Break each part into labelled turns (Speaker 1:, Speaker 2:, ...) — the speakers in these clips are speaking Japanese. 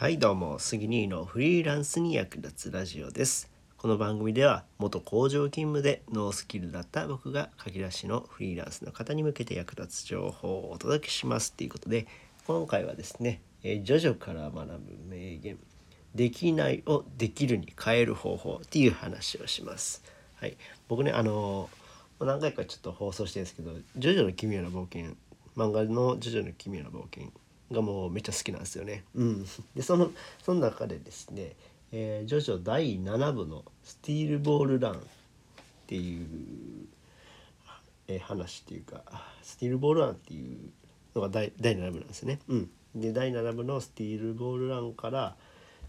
Speaker 1: はいどうも杉兄のフリーランスに役立つラジオですこの番組では元工場勤務でノースキルだった僕が書き出しのフリーランスの方に向けて役立つ情報をお届けしますということで今回はですね「え、ジョジョから学ぶ名言できないをできるに変える方法」っていう話をします。はい、僕ねあの、何回かちょっと放送してるんですけど「ジョジョの奇妙な冒険」漫画の「ジョジョの奇妙な冒険」がもうめっちゃ好きなんですよね。うん、でそのその中でですね「えー、ジョジョ第7部のスティールボールラン」っていう、えー、話っていうかスティールボールランっていうのが第第7部なんですね。うん、で第7部のスティールボールランから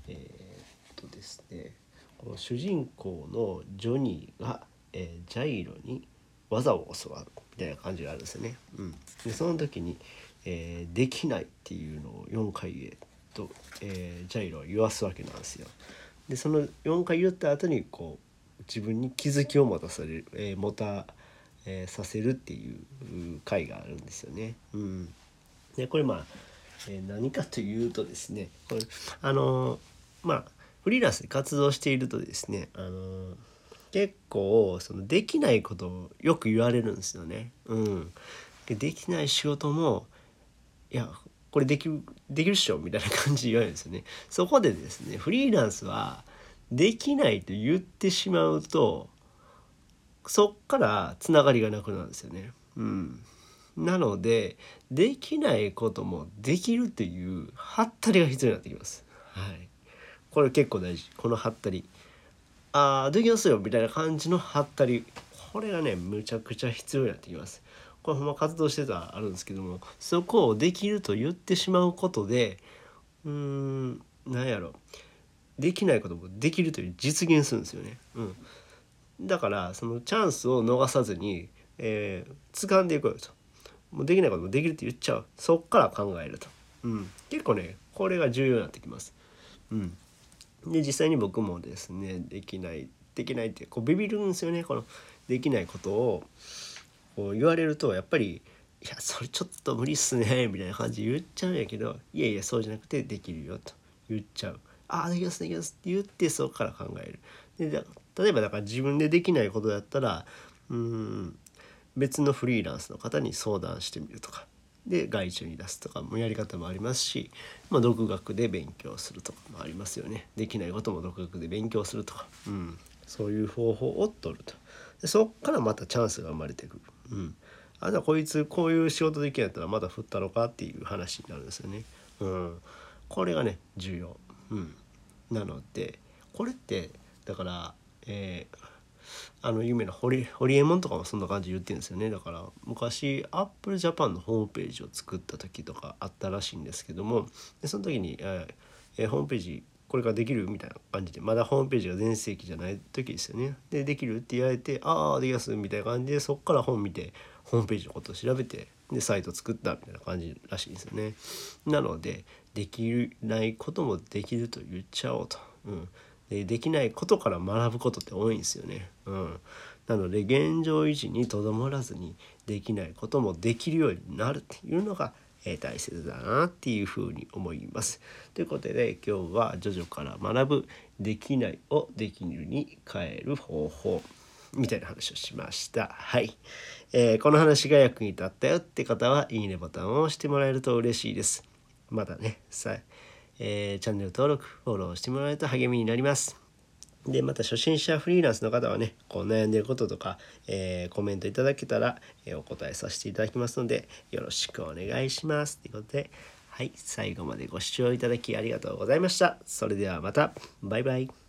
Speaker 1: えー、っとですねこの主人公のジョニーが、えー、ジャイロに技を教わるみたいな感じがあるんですよね。うん、でその時にえー、できないっていうのを4回言えと、えー、ジャイロは言わすわけなんですよ。でその4回言った後にこう自分に気づきを持たされる、えー、持た、えー、させるっていう回があるんですよね。うん、でこれまあ、えー、何かというとですねこれあのー、まあフリーランスで活動しているとですねあのー結構そのできないことをよく言われるんですよね。うん、でできない仕事もいやこれできるできるっしょみたいな感じで言われるんですよね。そこでですねフリーランスはできないと言ってしまうとそっからつながりがなくなるんですよね。うん、なのでできないこともできるっていうハったりが必要になってきます。はい、これ結構大事このハったり。ああできますよみたいな感じのハったりこれがねむちゃくちゃ必要になってきます。これほんま活動してたあるんですけどもそこをできると言ってしまうことでうーん何やろできないこともできるという実現するんですよね。うん、だからそのチャンスを逃さずに、えー、掴んでいこうよと。もうできないこともできるって言っちゃうそっから考えると、うん、結構ねこれが重要になってきます。うん、で実際に僕もですねできないできないってこうビビるんですよねこのできないことを。こう言われるとやっぱり「いやそれちょっと無理っすね」みたいな感じで言っちゃうんやけど「いやいやそうじゃなくてできるよ」と。言っちゃう「ああできますできます」って言ってそこから考える。で例えばだから自分でできないことだったらうん別のフリーランスの方に相談してみるとか。で外注に出すとかもやり方もありますし、まあ、独学で勉強するとかもありますよね。できないことも独学で勉強するとか、うん、そういう方法を取ると。でそっからまたチャンスが生まれてくる。うん、あじゃあこいつこういう仕事できるんやったらまだ振ったのかっていう話になるんですよね。うん、これがね重要。うん、なのでこれってだから、えー、あの有名なホリホリエモンとかもそんな感じで言ってるんですよねだから昔アップルジャパンのホームページを作った時とかあったらしいんですけどもでその時に、えー、ホームページこれからできるみたいな感じでまだホームページが全盛期じゃない時ですよね。でできるって言われてああできますみたいな感じでそっから本見てホームページのことを調べてでサイト作ったみたいな感じらしいんですよね。なのでできないこともできると言っちゃおうと。うん、でできないことから学ぶことって多いんですよね。うん、なので現状維持にとどまらずにできないこともできるようになるっていうのがえ、大切だなっていうふうに思います。ということで今日は「ジョジョから学ぶできないをできるに変える方法」みたいな話をしました。はい、えー、この話が役に立ったよって方はいいねボタンを押してもらえると嬉しいです。またねさ、えー、チャンネル登録フォローしてもらえると励みになります。でまた初心者フリーランスの方はねこう悩んでることとか、えー、コメントいただけたら、えー、お答えさせていただきますのでよろしくお願いしますということではい最後までご視聴いただきありがとうございました。それではまた。バイバイ。